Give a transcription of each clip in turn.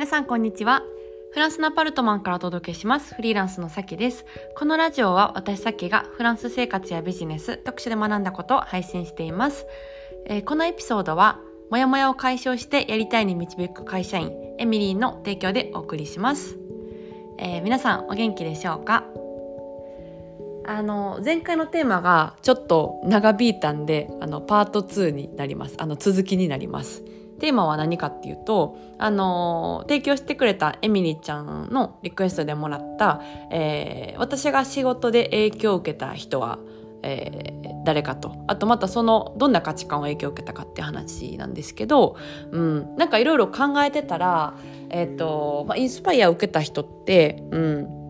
皆さんこんにちは。フランスのアパルトマンからお届けします。フリーランスのさきです。このラジオは私さきがフランス生活やビジネス、読書で学んだことを配信しています。えー、このエピソードは、もやもやを解消してやりたいに導く会社員、エミリーの提供でお送りします。えー、皆さんお元気でしょうか？あの前回のテーマがちょっと長引いたんであのパート2になりますあの続きになりますテーマは何かっていうと、あの提供してくれたエミリーちゃんのリクエストでもらった、えー、私が仕事で影響を受けた人は、えー、誰かと。あとまたその、どんな価値観を影響を受けたかって話なんですけど、うん、なんかいろいろ考えてたら、え、ー、と、まあ、インスパイアを受けた人って、うん、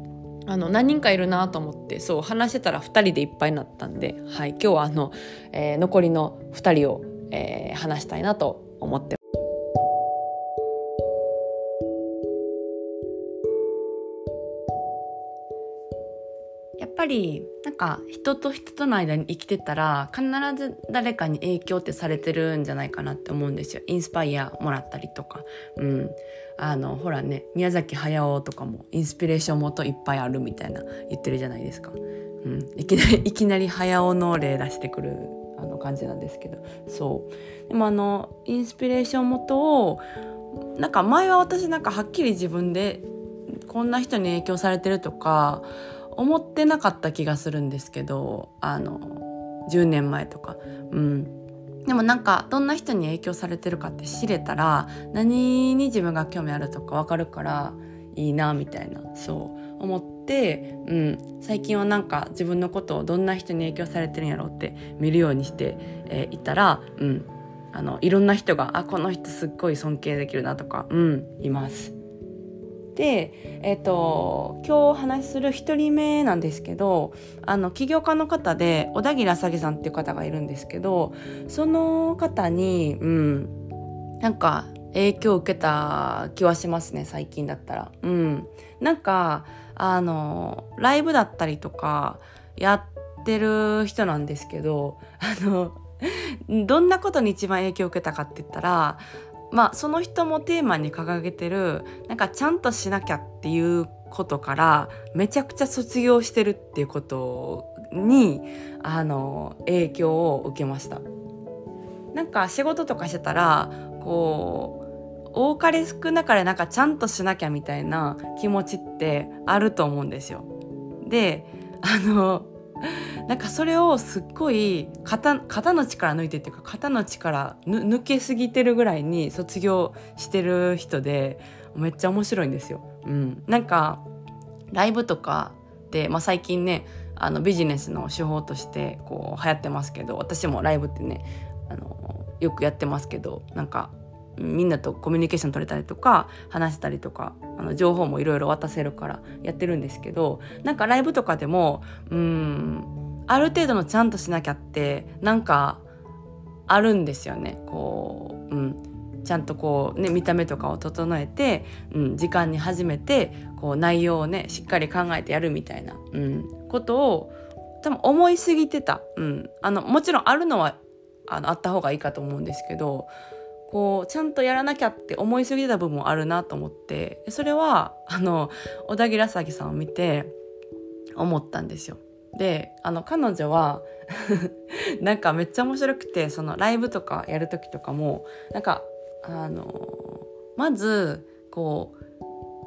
あの何人かいるなと思ってそう話してたら2人でいっぱいになったんで、はい、今日はあの、えー、残りの2人を、えー、話したいなと思ってますぱりなんか人と人との間に生きてたら必ず誰かに影響ってされてるんじゃないかなって思うんですよ。インスパイアもらったりとか。うん。あのほらね宮崎駿とかもインスピレーション元いっぱいあるみたいな言ってるじゃないですか、うん、いきなり いきなり駿の例出してくるあの感じなんですけど。そう。でもあのインスピレーション元をなんか前は私なんかはっきり自分でこんな人に影響されてるとか思ってなかった気がするんですけどあの10年前とか。うん。でもなんかどんな人に影響されてるかって知れたら何に自分が興味あるとか分かるからいいなみたいな。そう。思って、うん、最近はなんか自分のことをどんな人に影響されてるんやろうって見るようにして、えー、いたら、うん、あのいろんな人があこの人すっごい尊敬できるなとか、うん、います。で、えっ、と、今日お話しする1人目なんですけど、あの、起業家の方で、小田切あさぎさんっていう方がいるんですけど、その方に、うん、なんか、影響を受けた気はしますね、最近だったら。うん。なんか、あの、ライブだったりとか、やってる人なんですけど、あの、どんなことに一番影響を受けたかって言ったら、まあその人もテーマに掲げてるなんかちゃんとしなきゃっていうことからめちゃくちゃ卒業してるっていうことにあの影響を受けました。なんか仕事とかしてたらこう多かれ少なかれなんかちゃんとしなきゃみたいな気持ちってあると思うんですよ。であの なんかそれをすっごい肩肩の力抜いてっていうか肩の力抜けすぎてるぐらいに卒業してる人でめっちゃ面白いんですよ。うん、なんかライブとかで、まあ、最近ねあのビジネスの手法としてこう流行ってますけど私もライブってねあのよくやってますけどなんかみんなとコミュニケーション取れたりとか話したりとかあの情報もいろいろ渡せるからやってるんですけどなんかライブとかでもうんある程度のちゃんとしなきゃってなんかあるんですよね。こう、うん、ちゃんとこうね見た目とかを整えて、うん、時間に始めてこう内容をねしっかり考えてやるみたいな、うん、ことを多分思いすぎてた、うん、あのもちろんあるのはあのあった方がいいかと思うんですけどこうちゃんとやらなきゃって思いすぎた部分もあるなと思ってそれはあの小田切咲さんを見て思ったんですよ。であの彼女は なんかめっちゃ面白くてそのライブとかやる時とかもなんかあのまずこう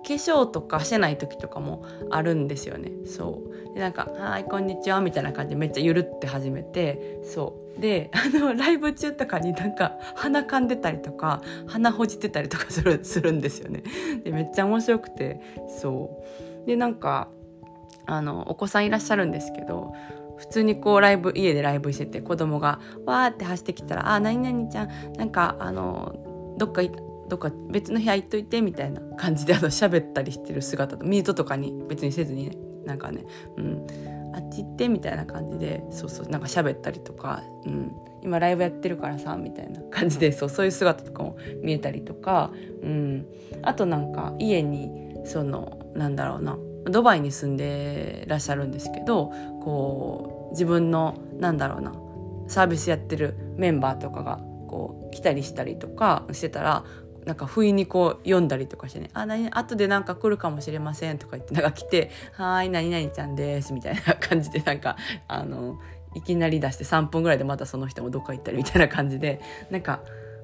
粧とかしてない時とかもあるんですよね。そう。でなんか「はいこんにちは」みたいな感じでめっちゃゆるって始めてそう。であのライブ中とかになんか鼻かんでたりとか鼻ほじってたりとか するするんですよね。でめっちゃ面白くてそう。でなんかあのお子さんいらっしゃるんですけど普通にこうライブ家でライブしてて子供がわーって走ってきたら「あ何々ちゃんなんかあのどっかどっか別の部屋行っといてみたいな感じであの喋ったりしてる姿とミートとかに別にせずにねなんかね、うん、あっち行ってみたいな感じでそうそうなんか喋ったりとか、うん、今ライブやってるからさみたいな感じでそうそういう姿とかも見えたりとか、うん、あとなんか家にそのなんだろうなドバイに住んでらっしゃるんですけどこう自分のなんだろうなサービスやってるメンバーとかがこう来たりしたりとかしてたらなんか不意にこう読んだりとかしてね「あ何？後でなんか来るかもしれません」とか言ってなんか来て「はい何々ちゃんです」みたいな感じで なんかあのいきなり出して3分ぐらいでまたその人もどっか行ったりみたいな感じでなんか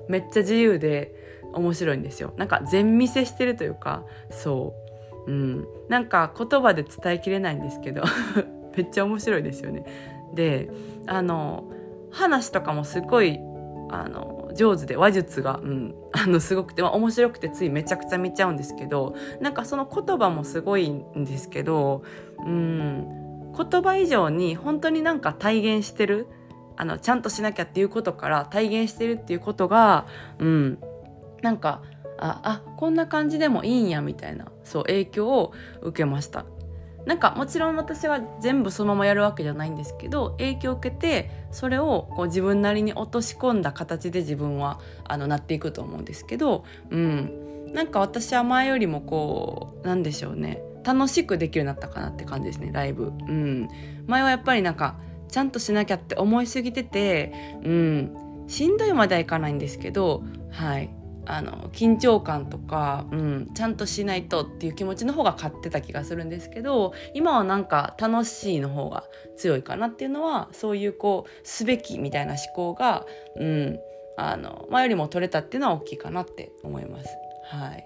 めっちゃ自由で面白いんですよ。なんか全見せしてるというかそううんなんか言葉で伝えきれないんですけど めっちゃ面白いですよね。であの話とかもすごいあの上手で話術が、うん、あのすごくて、まあ、面白くてついめちゃくちゃ見ちゃうんですけどなんかその言葉もすごいんですけど、うん、言葉以上に本当になんか体現してるあのちゃんとしなきゃっていうことから体現してるっていうことが、うん、なんかああこんな感じでもいいんやみたいなそう影響を受けました。なんかもちろん私は全部そのままやるわけじゃないんですけど影響を受けてそれをこう自分なりに落とし込んだ形で自分はあのなっていくと思うんですけど、うん、なんか私は前よりもこうなんでしょうね。楽しくできるようになったかなって感じですねライブ。うん、前はやっぱりなんかちゃんとしなきゃって思いすぎてて、うん、しんどいまではいかないんですけどはい。あの緊張感とか、うん、ちゃんとしないとっていう気持ちの方が勝ってた気がするんですけど今はなんか楽しいの方が強いかなっていうのはそういうこうすべきみたいな思考が、うん、あの前よりも取れたっていうのは大きいかなって思います。はい。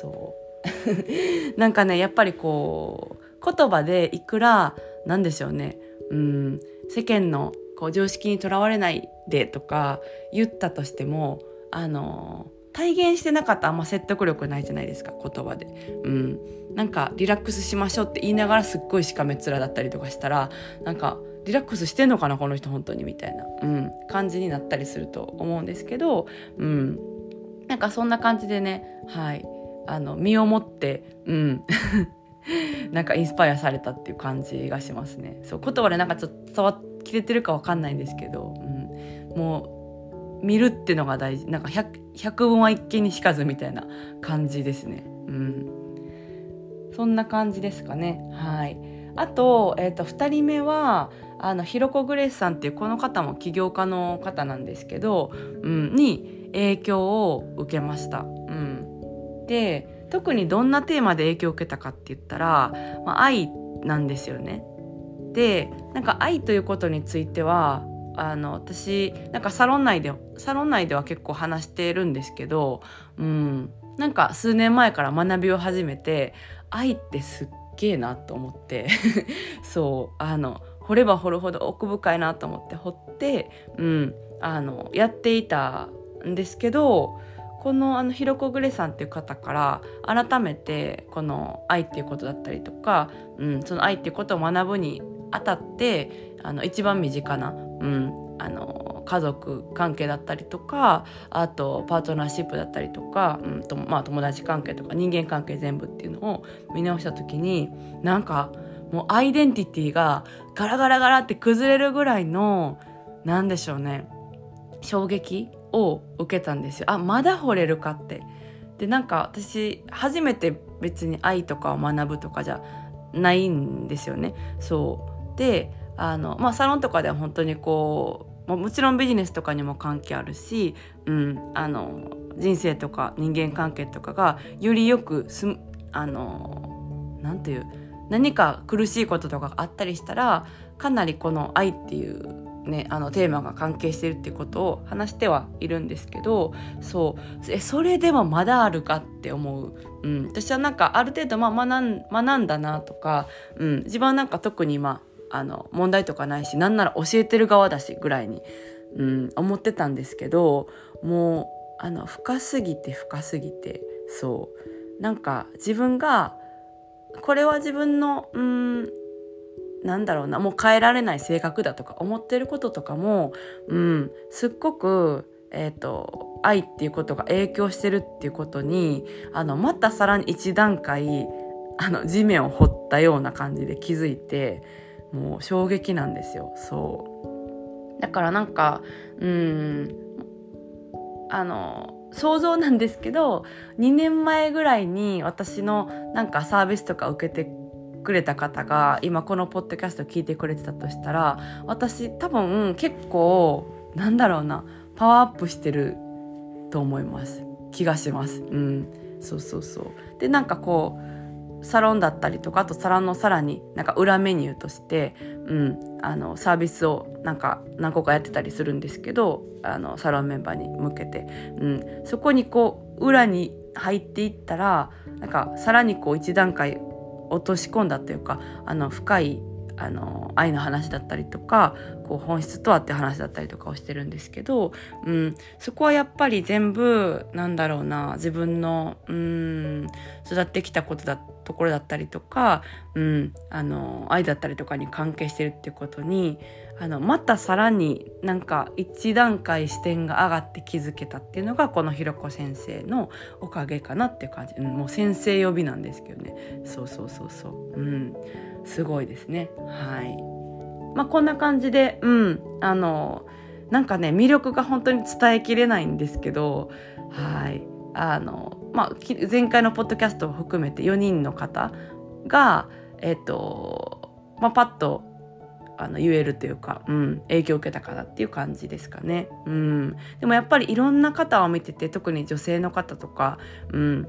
そう。なんかねやっぱりこう言葉でいくらなんでしょうね、うん、世間のこう常識にとらわれないでとか言ったとしてもあの体現してなかったらあんま説得力ないじゃないですか言葉で。うん、なんかリラックスしましょうって言いながらすっごいしかめっ面だったりとかしたらなんかリラックスしてんのかなこの人本当にみたいな、うん、感じになったりすると思うんですけど、うん、なんかそんな感じでねはい。あの身をもってうん。なんかインスパイアされたっていう感じがしますね。そう言葉でなんかちょっと伝わっきれてるかわかんないんですけど、うん、もう見るっていうのが大事。なんか 100, 100分は一見にしかずみたいな感じですね。うん。そんな感じですかね。はい。あと,、えーと、2人目はあのひろこグレースさんっていうこの方も起業家の方なんですけど、うん、に影響を受けました。うん、で特にどんなテーマで影響を受けたかって言ったら、まあ、愛なんですよね。でなんか愛ということについてはあの私なんかサロン内でサロン内では結構話してるんですけど、うん、なんか数年前から学びを始めて愛ってすっげえなと思って。そう。あの掘れば掘るほど奥深いなと思って掘って、うん、あのやっていたんですけどこのあのひろこぐれさんっていう方から改めてこの愛っていうことだったりとか、うん、その愛っていうことを学ぶにあたってあの一番身近な、うん、あの家族関係だったりとかあとパートナーシップだったりとか、うんとまあ、友達関係とか人間関係全部っていうのを見直した時になんかもうアイデンティティがガラガラガラって崩れるぐらいのなんでしょうね衝撃を受けたんですよ。あまだ惚れるかって。でなんか私初めて別に愛とかを学ぶとかじゃないんですよね。そう。であの、まあ、サロンとかでは本当にこうもちろんビジネスとかにも関係あるし、うん、あの人生とか人間関係とかがよりよくすあのなんていう何か苦しいこととかがあったりしたらかなりこの愛っていうね、あのテーマが関係してるっていうことを話してはいるんですけどそう。えそれでもまだあるかって思う、うん、私はなんかある程度まあ学ん学んだなとか、うん、自分はなんか特にまあの問題とかないしなんなら教えてる側だしぐらいに、うん、思ってたんですけどもうあの深すぎて深すぎてそう。なんか自分がこれは自分のうんなんだろうなもう変えられない性格だとか思ってることとかも、うん、すっごく、えーと、愛っていうことが影響してるっていうことにあのまたさらに一段階あの地面を掘ったような感じで気づいてもう衝撃なんですよ。そう。だからなんかうんあの想像なんですけど2年前ぐらいに私のなんかサービスとか受けてくれた方が今このポッドキャスト聞いてくれてたとしたら私多分結構なんだろうなパワーアップしてると思います。気がします。うん、そうそうそう。でなんかこうサロンだったりとかあとサロンのさらになんか裏メニューとして、うん、あのサービスをなんか何個かやってたりするんですけどあのサロンメンバーに向けて、うん、そこにこう裏に入っていったらなんかさらにこう一段階落とし込んだというかあの深いあの愛の話だったりとかこう本質とはって話だったりとかをしてるんですけど、うん、そこはやっぱり全部なんだろうな自分のうん育ってきたことだったところだったりとか、うん、あの愛だったりとかに関係してるっていうことにあのまたさらになんか一段階視点が上がって気づけたっていうのがこのひろこ先生のおかげかなっていう感じ、うん、もう先生呼びなんですけどね。そうそうそうそう。うん。すごいですね。はい。まあこんな感じでうんあのなんかね魅力が本当に伝えきれないんですけどはい。あのまあ前回のポッドキャストを含めて4人の方がえっ、とまあパッとあの言えるというか、うん、影響を受けた方っていう感じですかね。うん、でもやっぱりいろんな方を見てて特に女性の方とか、うん。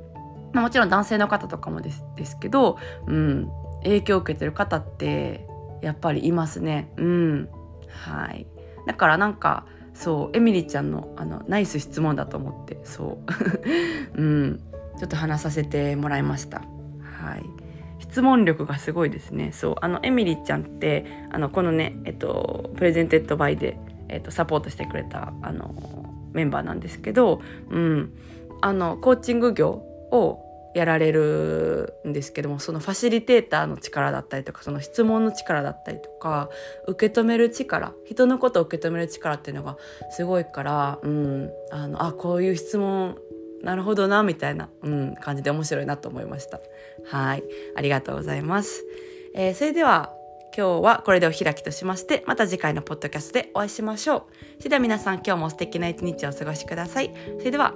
まあ、もちろん男性の方とかもですですけど、うん、影響を受けてる方ってやっぱりいますね。うん、はい。だからなんかそうエミリちゃんのあのナイス質問だと思ってそう、うん、ちょっと話させてもらいました。はい。質問力がすごいですね。そうあのエミリーちゃんってあのこのねえっと presented by で、えっと、サポートしてくれたあのメンバーなんですけど、うん、あのコーチング業をやられるんですけどもそのファシリテーターの力だったりとかその質問の力だったりとか受け止める力人のことを受け止める力っていうのがすごいから、うん、あのあこういう質問なるほどなみたいな、うん、感じで面白いなと思いました。はい。ありがとうございます。えー、それでは今日はこれでお開きとしまして、また次回のポッドキャストでお会いしましょう。それでは皆さん今日も素敵な一日をお過ごしください。それでは